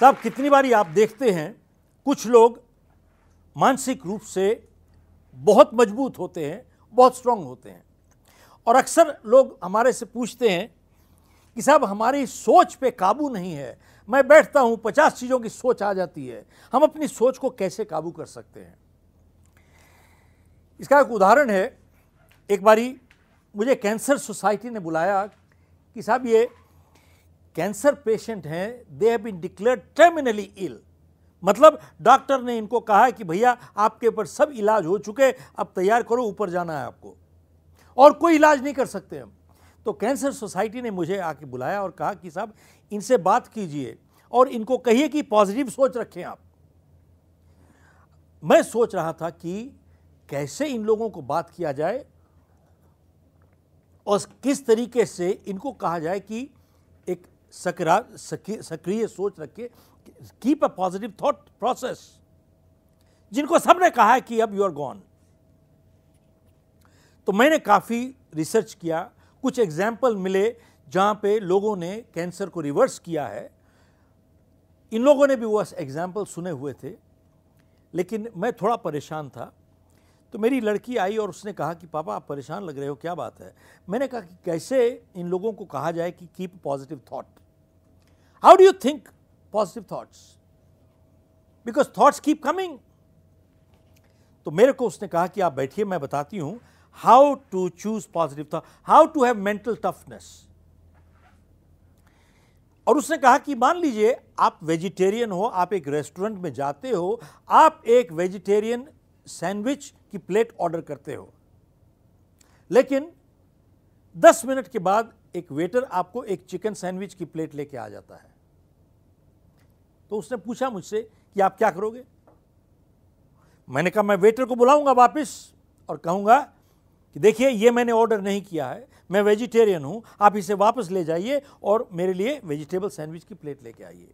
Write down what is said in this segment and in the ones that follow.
साहब, कितनी बारी आप देखते हैं, कुछ लोग मानसिक रूप से बहुत मज़बूत होते हैं, बहुत स्ट्रांग होते हैं। और अक्सर लोग हमारे से पूछते हैं कि साहब, हमारी सोच पे काबू नहीं है। मैं बैठता हूँ, पचास चीज़ों की सोच आ जाती है। हम अपनी सोच को कैसे काबू कर सकते हैं? इसका एक उदाहरण है। एक बारी मुझे कैंसर सोसाइटी ने बुलाया कि साहब, ये कैंसर पेशेंट हैं they have been declared terminally ill मतलब डॉक्टर ने इनको कहा है कि भैया, आपके ऊपर सब इलाज हो चुके, अब तैयार करो, ऊपर जाना है आपको। और कोई इलाज नहीं कर सकते हम। तो कैंसर सोसाइटी ने मुझे आके बुलाया और कहा कि साहब, इनसे बात कीजिए और इनको कहिए कि पॉजिटिव सोच रखें आप। मैं सोच रहा था कि कैसे इन लोगों को बात किया जाए और किस तरीके से इनको कहा जाए कि एक सक्रिय सोच रखे keep a positive thought process जिनको सबने कहा है कि अब यू आर गॉन तो मैंने काफ़ी रिसर्च किया, कुछ एग्ज़ाम्पल मिले जहाँ पे लोगों ने कैंसर को रिवर्स किया है। इन लोगों ने भी वो एग्ज़ाम्पल सुने हुए थे, लेकिन मैं थोड़ा परेशान था। तो मेरी लड़की आई और उसने कहा कि, पापा, आप परेशान लग रहे हो, क्या बात है? मैंने कहा कि, कैसे इन लोगों को कहा जाए कि keep positive thought how do you think positive thoughts because thoughts keep coming तो मेरे को उसने कहा कि आप बैठिए, मैं बताती हूँ how to choose positive thought how to have mental toughness और उसने कहा कि मान लीजिए आप वेजिटेरियन हो, आप एक रेस्टोरेंट में जाते हो, आप एक वेजिटेरियन सैंडविच की प्लेट ऑर्डर करते हो। लेकिन 10 मिनट के बाद एक वेटर आपको एक चिकन सैंडविच की प्लेट लेके आ जाता है। तो उसने पूछा मुझसे कि आप क्या करोगे? मैंने कहा, मैं वेटर को बुलाऊँगा वापस और कहूँगा कि देखिए, ये मैंने ऑर्डर नहीं किया है। मैं वेजिटेरियन हूँ, आप इसे वापस ले जाइए और मेरे लिए वेजिटेबल सैंडविच की प्लेट लेके आइए।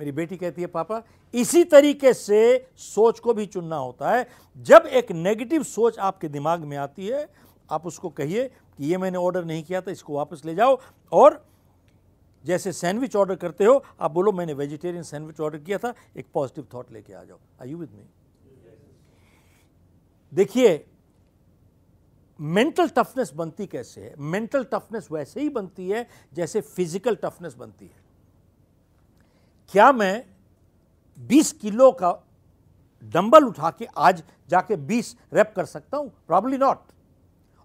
मेरी बेटी कहती है, पापा, इसी तरीके से सोच को भी चुनना होता है। जब एक नेगेटिव सोच आपके दिमाग में आती है, आप उसको कहिए कि ये मैंने ऑर्डर नहीं किया था, इसको वापस ले जाओ और जैसे सैंडविच ऑर्डर करते हो, आप बोलो, मैंने वेजिटेरियन सैंडविच ऑर्डर किया था, एक पॉजिटिव थॉट लेके आ जाओ। आई यू विद मी देखिए मेंटल टफनेस बनती कैसे है? मेंटल टफनेस वैसे ही बनती है जैसे फ़िज़िकल टफनेस बनती है। क्या मैं 20 किलो का डंबल उठा के आज जाके 20 रेप कर सकता हूँ? प्रॉब्ली नॉट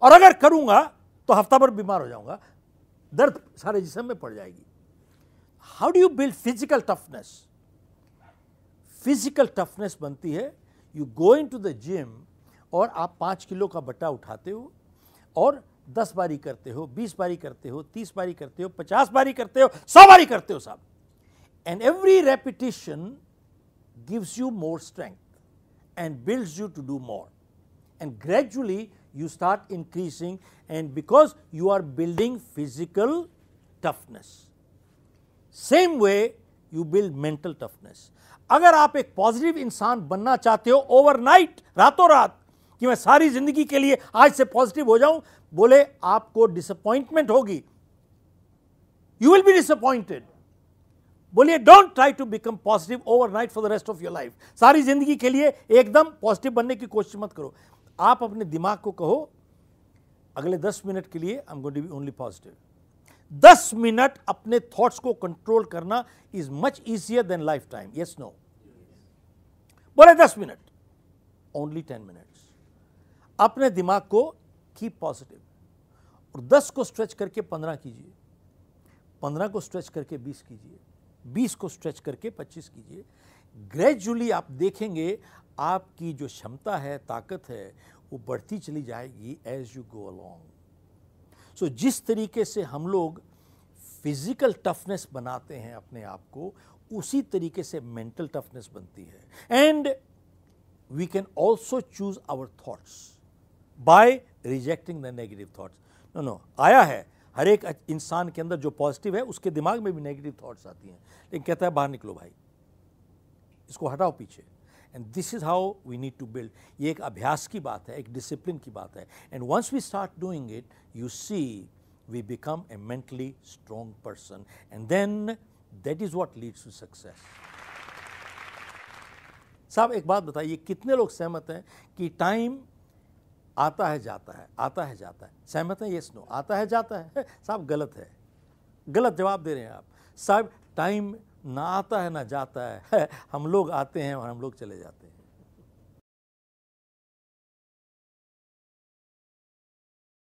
और अगर करूँगा तो हफ़्ता भर बीमार हो जाऊँगा। दर्द सारे जिसम में पड़ जाएगी। How do you build physical toughness physical toughness बनती है you go into the gym और आप पाँच किलो का बट्टा उठाते हो और दस बारी करते हो, बीस बारी करते हो, तीस बारी करते हो, पचास बारी करते हो, सौ बारी करते हो साहब and every repetition gives you more strength and builds you to do more and gradually you start increasing and because you are building physical toughness. Same way you build mental toughness अगर आप एक positive इंसान बनना चाहते हो overnight रातों रात कि मैं सारी ज़िंदगी के लिए आज से पॉजिटिव हो जाऊँ, बोले, आपको डिसअपॉइंटमेंट होगी। यू विल बी डिसअपॉइंटेड बोलिए don't try to become positive overnight for the rest of your life सारी ज़िंदगी के लिए एकदम पॉजिटिव बनने की कोशिश मत करो। आप अपने दिमाग को कहो, अगले दस मिनट के लिए I am going to be only positive दस मिनट अपने थॉट्स को कंट्रोल करना is much easier than life time yes no बोले दस मिनट ओनली टेन मिनट्स अपने दिमाग को कीप पॉजिटिव और दस को स्ट्रेच करके पंद्रह कीजिए. पंद्रह को स्ट्रेच करके बीस कीजिए. बीस को स्ट्रेच करके पच्चीस कीजिए. ग्रेजुअली आप देखेंगे आपकी जो क्षमता है, ताकत है, वो बढ़ती चली जाएगी as you go along so so, जिस तरीके से हम लोग फ़िज़िकल टफनेस बनाते हैं अपने आप को उसी तरीके से मेंटल टफनेस बनती है। And we can also choose our thoughts by rejecting the negative thoughts no no आया है। हर एक इंसान के अंदर जो पॉजिटिव है उसके दिमाग में भी नेगेटिव थॉट्स आती हैं। लेकिन कहता है बाहर निकलो भाई। इसको हटाओ पीछे। And this is how we need to build ये एक अभ्यास की बात है, एक डिसिप्लिन की बात है. And once we start doing it you see we become a mentally strong person and then that is what leads to success साहब, एक बात बताइए, कितने लोग सहमत हैं कि टाइम आता है, जाता है, आता है, जाता है? सहमत है? यस नो आता है, जाता है। साहब, गलत है। गलत जवाब दे रहे हैं आप। साहब टाइम ना आता है, ना जाता है। हम लोग आते हैं और हम लोग चले जाते हैं।